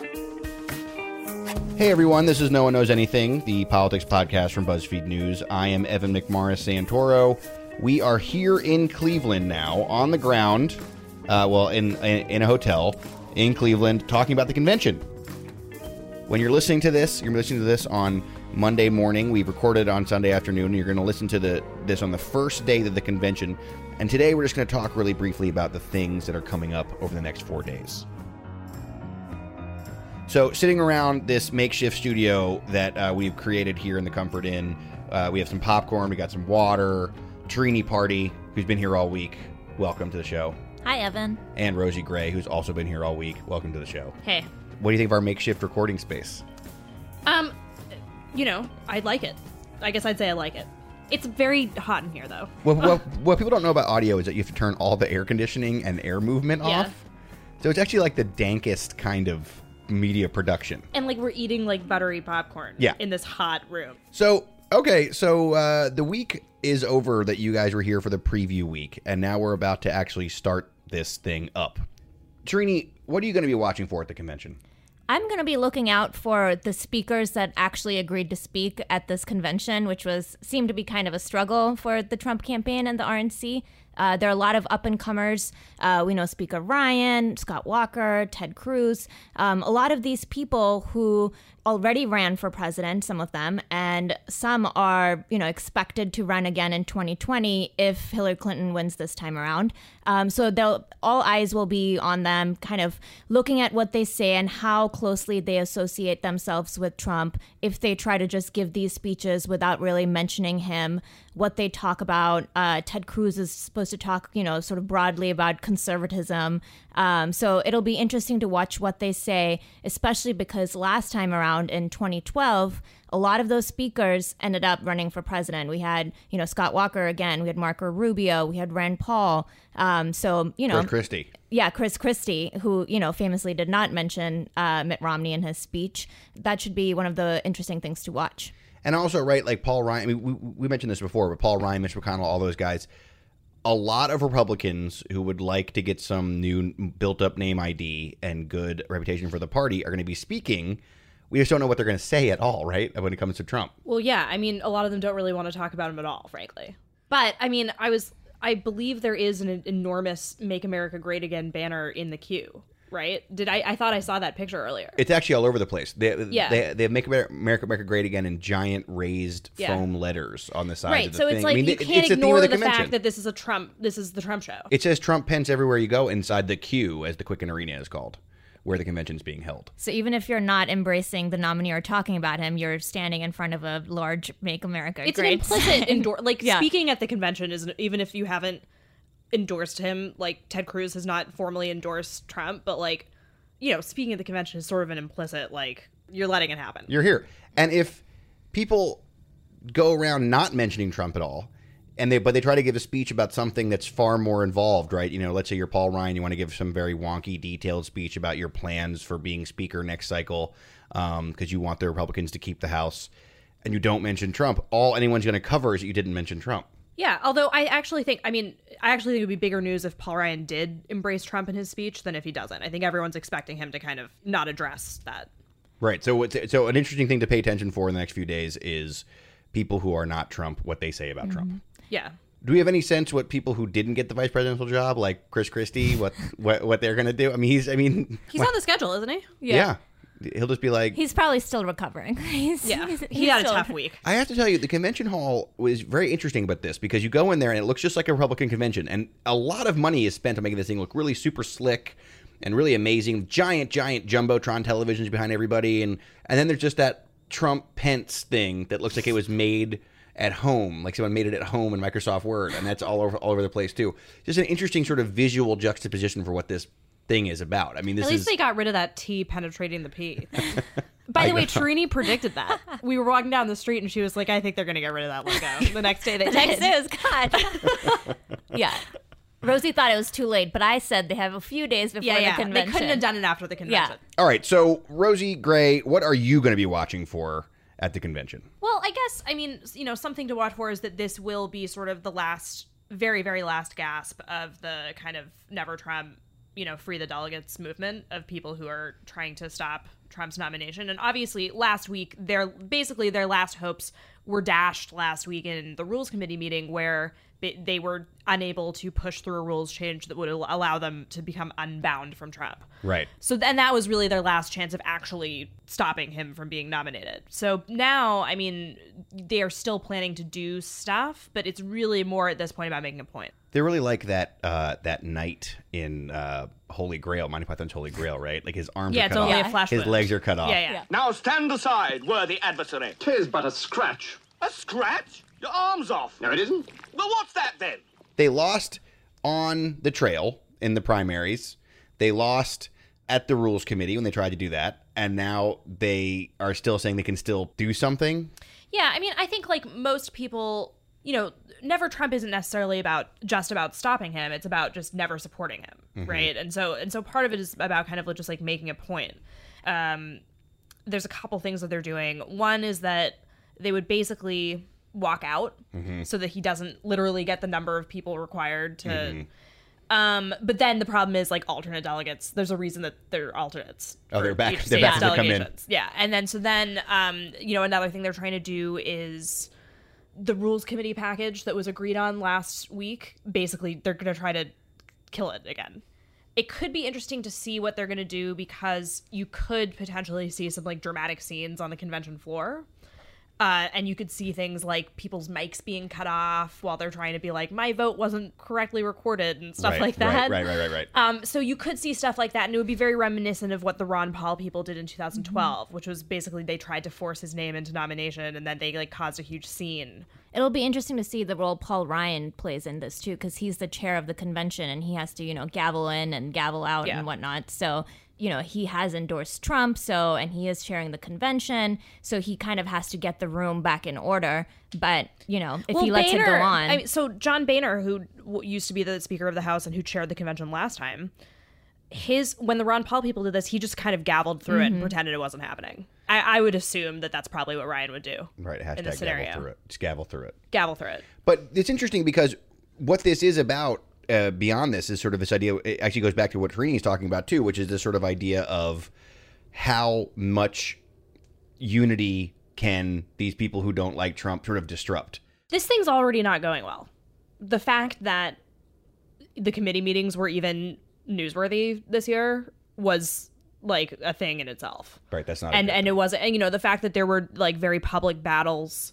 Hey everyone, this is No One Knows Anything, the politics podcast from BuzzFeed News. I am Evan McMorris Santoro. We are here in Cleveland now, on the ground, uh, well, in, in in a hotel in Cleveland, talking about the convention. When you're listening to this, you're listening to this on Monday morning. We recorded on Sunday afternoon. You're going to listen to the this on the first day of the convention. And today we're just going to talk really briefly about the things that are coming up over the next four days. So, sitting around this makeshift studio that uh, we've created here in the Comfort Inn, uh, we have some popcorn, we got some water. Tarini Parti, who's been here all week, welcome to the show. Hi, Evan. And Rosie Gray, who's also been here all week, welcome to the show. Hey. What do you think of our makeshift recording space? Um, you know, I like it. I guess I'd say I like it. It's very hot in here, though. What, what, what people don't know about audio is that you have to turn all the air conditioning and air movement Yeah. off. So it's actually like the dankest kind of media production. And like we're eating like buttery popcorn. Yeah. In this hot room. So okay, so uh, the week is over that you guys were here for the preview week, and now we're about to actually start this thing up. Tarini, what are you going to be watching for at the convention? I'm going to be looking out for the speakers that actually agreed to speak at this convention, which was seemed to be kind of a struggle for the Trump campaign and the RNC. Uh, there are a lot of up and comers. Uh, we know Speaker Ryan, Scott Walker, Ted Cruz. Um, a lot of these people who already ran for president, some of them, and some are, you know, expected to run again in 2020 if Hillary Clinton wins this time around. Um, so they'll all eyes will be on them, kind of looking at what they say and how closely they associate themselves with Trump. If they try to just give these speeches without really mentioning him, what they talk about. Uh, Ted Cruz is supposed to talk, you know, sort of broadly about conservatism. Um, so it'll be interesting to watch what they say, especially because last time around in 2012, a lot of those speakers ended up running for president. We had, you know, Scott Walker again. We had Marco Rubio. We had Rand Paul. Um, so you know, Chris Christie. yeah, Chris Christie, who you know famously did not mention uh, Mitt Romney in his speech. That should be one of the interesting things to watch. And also, right, like Paul Ryan. I mean, we, we mentioned this before, but Paul Ryan, Mitch McConnell, all those guys. A lot of Republicans who would like to get some new built-up name ID and good reputation for the party are going to be speaking. We just don't know what they're going to say at all, right? When it comes to Trump. Well, yeah. I mean, a lot of them don't really want to talk about him at all, frankly. But I mean, I was. I believe there is an enormous "Make America Great Again" banner in the Q. Right? Did I? I thought I saw that picture earlier. It's actually all over the place. They, Yeah. they, they make America, America Great Again in giant raised Yeah. foam letters on the side. right. of the So thing. it's I like mean, you it- can't it's ignore the, the fact that this is a Trump. This is the Trump show. It says Trump Pence everywhere you go inside the Q, as the Quicken Arena is called, where the convention's being held. So even if you're not embracing the nominee or talking about him, you're standing in front of a large "Make America it's an implicit sign. endor like Yeah. speaking at the convention is even if you haven't endorsed him like ted cruz has not formally endorsed trump but like you know speaking at the convention is sort of an implicit like you're letting it happen You're here. And if people go around not mentioning Trump at all, and they but they try to give a speech about something that's far more involved, right? You know, let's say you're Paul Ryan, you want to give some very wonky, detailed speech about your plans for being Speaker next cycle, um, because you want the Republicans to keep the House, and you don't mention Trump. All anyone's going to cover is that you didn't mention Trump. Yeah although i actually think i mean i actually think it would be bigger news if paul ryan did embrace trump in his speech than if he doesn't i think everyone's expecting him to kind of not address that Right. So, so an interesting thing to pay attention for in the next few days is people who are not Trump, what they say about Trump. Mm-hmm. yeah Do we have any sense what people who didn't get the vice presidential job, like Chris Christie, what what, what they're going to do? I mean, he's. I mean, he's on the schedule isn't he Yeah. yeah. He'll just be like. He's probably still recovering. He's, yeah he's, he he's had a tough week I have to tell you, the convention hall was very interesting about this because you go in there and it looks just like a Republican convention, and a lot of money is spent on making this thing look really super slick and really amazing. Giant, giant jumbotron televisions behind everybody, and and then there's just that Trump Pence thing that looks like it was made at home, like someone made it at home in Microsoft Word, and that's all over all over the place too. Just an interesting sort of visual juxtaposition for what this thing is about. I mean, this At least is they got rid of that T penetrating the P. By the way, Tarini predicted that. We were walking down the street and she was like, I think they're going to get rid of that logo. The next day they The next did. day was God. yeah. Rosie thought it was too late, but I said they have a few days before Yeah, yeah. the They couldn't have done it after the convention. Yeah. all right. So Rosie Gray, what are you going to be watching for at the convention? Well, I guess, I mean, you know, something to watch for is that this will be sort of the last, very, very last gasp of the kind of never Trump you know, free the delegates movement of people who are trying to stop Trump's nomination. And obviously, last week, their basically their last hopes were dashed last week in the Rules Committee meeting, where they were unable to push through a rules change that would allow them to become unbound from Trump. Right. So then that was really their last chance of actually stopping him from being nominated. So now, I mean, they are still planning to do stuff, but it's really more at this point about making a point. They're really like that uh, that knight in uh, Holy Grail, Monty Python's Holy Grail, right? Like his arms yeah, are it's cut only off. a flash his wound. legs are cut off. Yeah, yeah. Yeah. Now stand aside, worthy adversary. Tis but a scratch. A scratch? Your arm's off. No, it isn't. Well, what's that then? They lost on the trail in the primaries. They lost at the rules committee when they tried to do that, and now they are still saying they can still do something. Yeah, I mean, I think like most people, you know, never Trump isn't necessarily about just about stopping him. It's about just never supporting him, right? And so and so part of it is about kind of just like making a point. Um, there's a couple things that they're doing. One is that they would basically walk out so that he doesn't literally get the number of people required to. Um, but then the problem is like alternate delegates. There's a reason that they're alternates. Oh, they're back- they're back to come in. Yeah, and then so then um, you know another thing they're trying to do is the rules committee package that was agreed on last week. Basically, they're going to try to kill it again. It could be interesting to see what they're going to do because you could potentially see some like dramatic scenes on the convention floor. Uh, and you could see things like people's mics being cut off while they're trying to be like, my vote wasn't correctly recorded and stuff right, like that. Right, right, right, right, right. Um, so you could see stuff like that, and it would be very reminiscent of what the Ron Paul people did in 2012, which was basically they tried to force his name into nomination, and then they like caused a huge scene. It'll be interesting to see the role Paul Ryan plays in this too, because he's the chair of the convention and he has to, you know, gavel in and gavel out Yeah. and whatnot. So, you know, he has endorsed Trump, so and he is chairing the convention, so he kind of has to get the room back in order. But you know, if he lets it go on, I mean, so John Boehner, who used to be the Speaker of the House and who chaired the convention last time, his when the Ron Paul people did this, he just kind of gavelled through it and mm-hmm. pretended it wasn't happening. I, I would assume that that's probably what Ryan would do. right. in Hashtag this gavel scenario. through it. Just gavel through it. Gavel through it. But it's interesting because what this is about uh, beyond this is sort of this idea. It actually goes back to what Tarini is talking about too, which is this sort of idea of how much unity can these people who don't like Trump sort of disrupt. this thing's already not going well. The fact that the committee meetings were even newsworthy this year was like a thing in itself. Right. That's not. And and it wasn't and you know the fact that there were like very public battles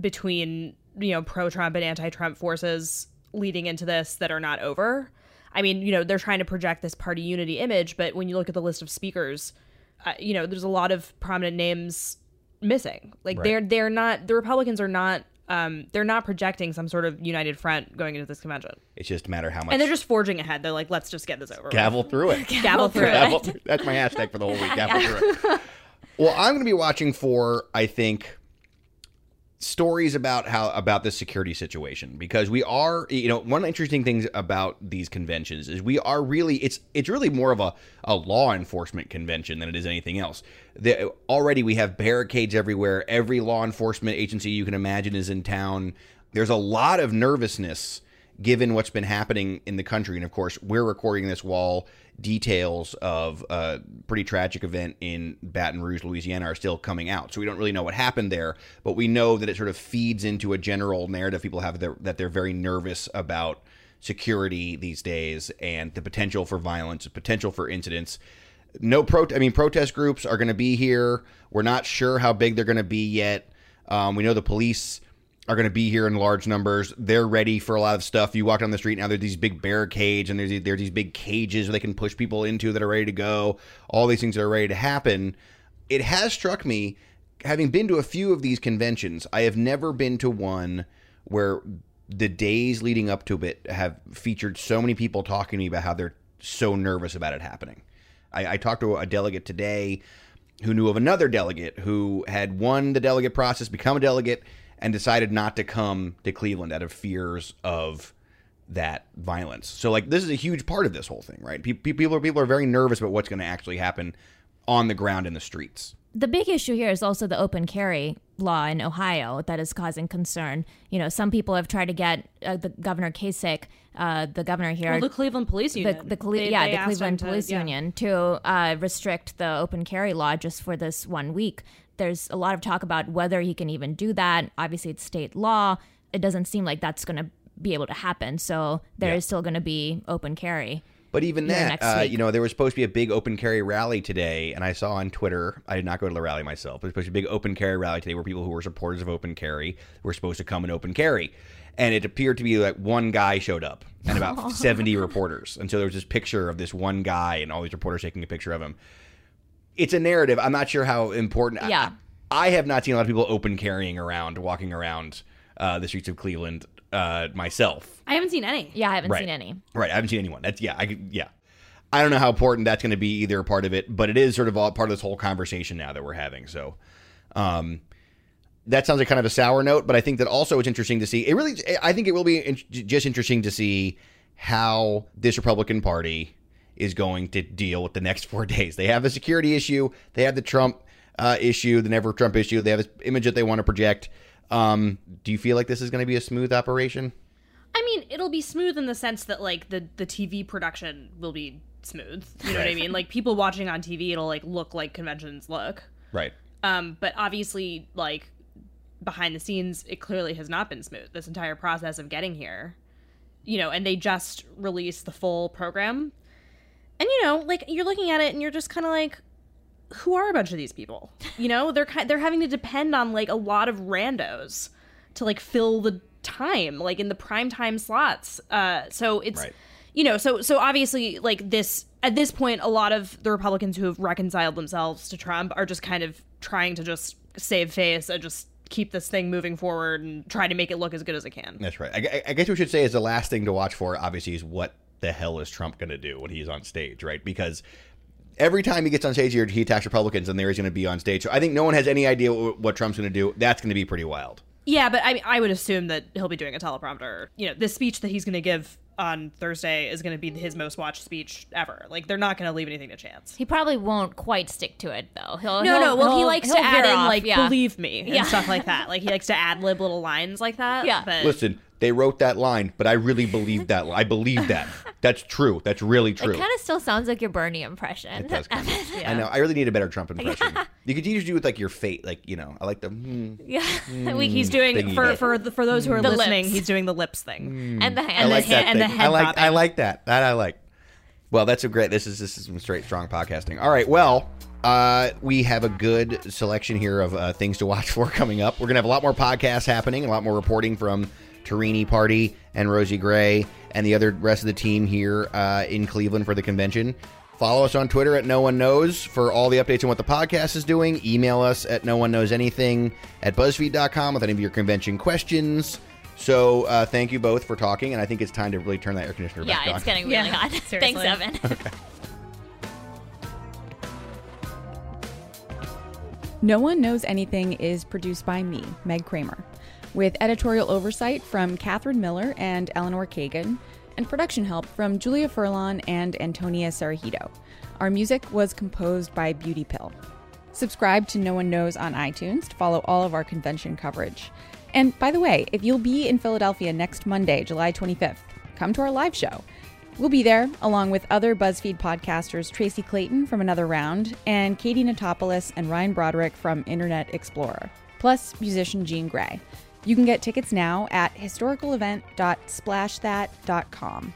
between you know pro Trump and anti Trump forces leading into this that are not over. I mean, you know, they're trying to project this party unity image, but when you look at the list of speakers, uh, you know, there's a lot of prominent names missing. Like Right. they're they're not the Republicans are not um they're not projecting some sort of united front going into this convention. It's just a matter how much. And they're just forging ahead. They're like, let's just get this over. with. gavel through it. gavel through it. Gavel through- That's my hashtag for the whole week. Gavel through it. Well, I'm going to be watching for I think stories about how about this security situation because we are you know one interesting things about these conventions is we are really it's it's really more of a, a law enforcement convention than it is anything else. The, already we have barricades everywhere. Every law enforcement agency you can imagine is in town. There's a lot of nervousness given what's been happening in the country. And of course, we're recording this while details of a pretty tragic event in Baton Rouge, Louisiana are still coming out. So we don't really know what happened there, but we know that it sort of feeds into a general narrative people have that- they're very nervous about security these days and the potential for violence, potential for incidents. No pro I mean protest groups are going to be here. We're not sure how big they're going to be yet. Um, we know the police are going to be here in large numbers. They're ready for a lot of stuff. You walk down the street now, there's these big barricades and there's these, there's these big cages where they can push people into that are ready to go. All these things are ready to happen. It has struck me, having been to a few of these conventions, I have never been to one where the days leading up to it have featured so many people talking to me about how they're so nervous about it happening. I, I talked to a delegate today who knew of another delegate who had won the delegate process, become a delegate, and decided not to come to Cleveland out of fears of that violence. So, like, this is a huge part of this whole thing, right? Pe- pe- People are people are very nervous about what's going to actually happen on the ground in the streets. The big issue here is also the open carry law in Ohio that is causing concern. You know, some people have tried to get uh, the Governor Kasich, uh, the governor here, Well, the Cleveland Police Union. the Cle- They- yeah, they the asked him Cleveland to- Police yeah. Union to uh, restrict the open carry law just for this one week. There's a lot of talk about whether he can even do that. Obviously, it's state law. It doesn't seem like that's going to be able to happen. So there is Yeah. still going to be open carry. But even that, uh, you know, there was supposed to be a big open carry rally today, and I saw on Twitter. I did not go to the rally myself. But there's supposed to be a big open carry rally today, where people who were supporters of open carry were supposed to come and open carry, and it appeared to be like one guy showed up and about 70 reporters, and so there was this picture of this one guy and all these reporters taking a picture of him. It's a narrative. I'm not sure how important. I- Yeah. I, have not seen a lot of people open carrying around, walking around uh, the streets of Cleveland uh, myself. I haven't seen any. Yeah, I haven't Right. seen any. Right. I haven't seen anyone. That's yeah. I yeah. I don't know how important that's going to be either part of it, but it is sort of all part of this whole conversation now that we're having. So, um, that sounds like kind of a sour note, but I think that also it's interesting to see. It really, I think it will be in, just interesting to see how this Republican Party is going to deal with the next four days. They have a security issue. They have the Trump uh, issue, the never Trump issue. They have this image that they want to project. Um, do you feel like this is going to be a smooth operation? I mean, it'll be smooth in the sense that like the the TV production will be smooth. You know what I mean? Like people watching on TV, it'll like look like conventions look. Right. Um, but obviously, like behind the scenes, it clearly has not been smooth. This entire process of getting here, you know, and they just released the full program, and you know, like you're looking at it and you're just kind of like, who are a bunch of these people? You know, they're ki- they're having to depend on like a lot of randos to like fill the time, like in the prime time slots. Uh, so it's Right. you know, so so obviously like this at this point, a lot of the Republicans who have reconciled themselves to Trump are just kind of trying to just save face and just keep this thing moving forward and try to make it look as good as it can. That's right. I, I- I guess we should say is the last thing to watch for. Obviously, is what the hell is Trump going to do when he's on stage, right? Because every time he gets on stage here, he attacks Republicans, and there he's going to be on stage. So I think no one has any idea what, what Trump's going to do. That's going to be pretty wild. Yeah, but I I would assume that he'll be doing a teleprompter. You know, this speech that he's going to give on Thursday is going to be his most watched speech ever. Like they're not going to leave anything to chance. He probably won't quite stick to it though. He'll No, he'll- no. Well, he he'll- likes he'll to add veer in off, like yeah. "believe me" and Yeah. stuff like that. Like he likes to ad lib little lines like that. Yeah. But Listen, they wrote that line, but I really believe that. I believe that. That's true. That's really true. It kind of still sounds like your Bernie impression. It does kind of. Yeah. I know. I really need a better Trump impression. you could usually do with like your fate, like you know. I like the. hmm. yeah, we, he's doing for bit. for the, for those who are The listening. lips. He's doing the lips thing. and the and the like the hand- and the head I like. bobbing. I like that. That I like. Well, that's a great. This is this is some straight strong podcasting. All right. Well, uh, we have a good selection here of uh, things to watch for coming up. We're gonna have a lot more podcasts happening, a lot more reporting from Tarini Parti and Rosie Gray and the other rest of the team here uh, in Cleveland for the convention. Follow us on Twitter at No One Knows for all the updates on what the podcast is doing. Email us at No One Knows Anything at BuzzFeed.com with any of your convention questions. So uh, thank you both for talking, and I think it's time to really turn that air conditioner yeah, back on. Yeah, it's getting really Yeah, hot. Thanks, seriously. Evan. No One Knows Anything is produced by me, Meg Kramer, with editorial oversight from Katherine Miller and Eleanor Kagan, and production help from Julia Furlan and Antonia Sarahito. Our music was composed by Beauty Pill. Subscribe to No One Knows on iTunes to follow all of our convention coverage. And by the way, if you'll be in Philadelphia next Monday, July 25th, come to our live show. We'll be there along with other BuzzFeed podcasters Tracy Clayton from Another Round and Katie Notopoulos and Ryan Broderick from Internet Explorer, plus musician Jean Grae. You can get tickets now at historicalevent.splashthat.com.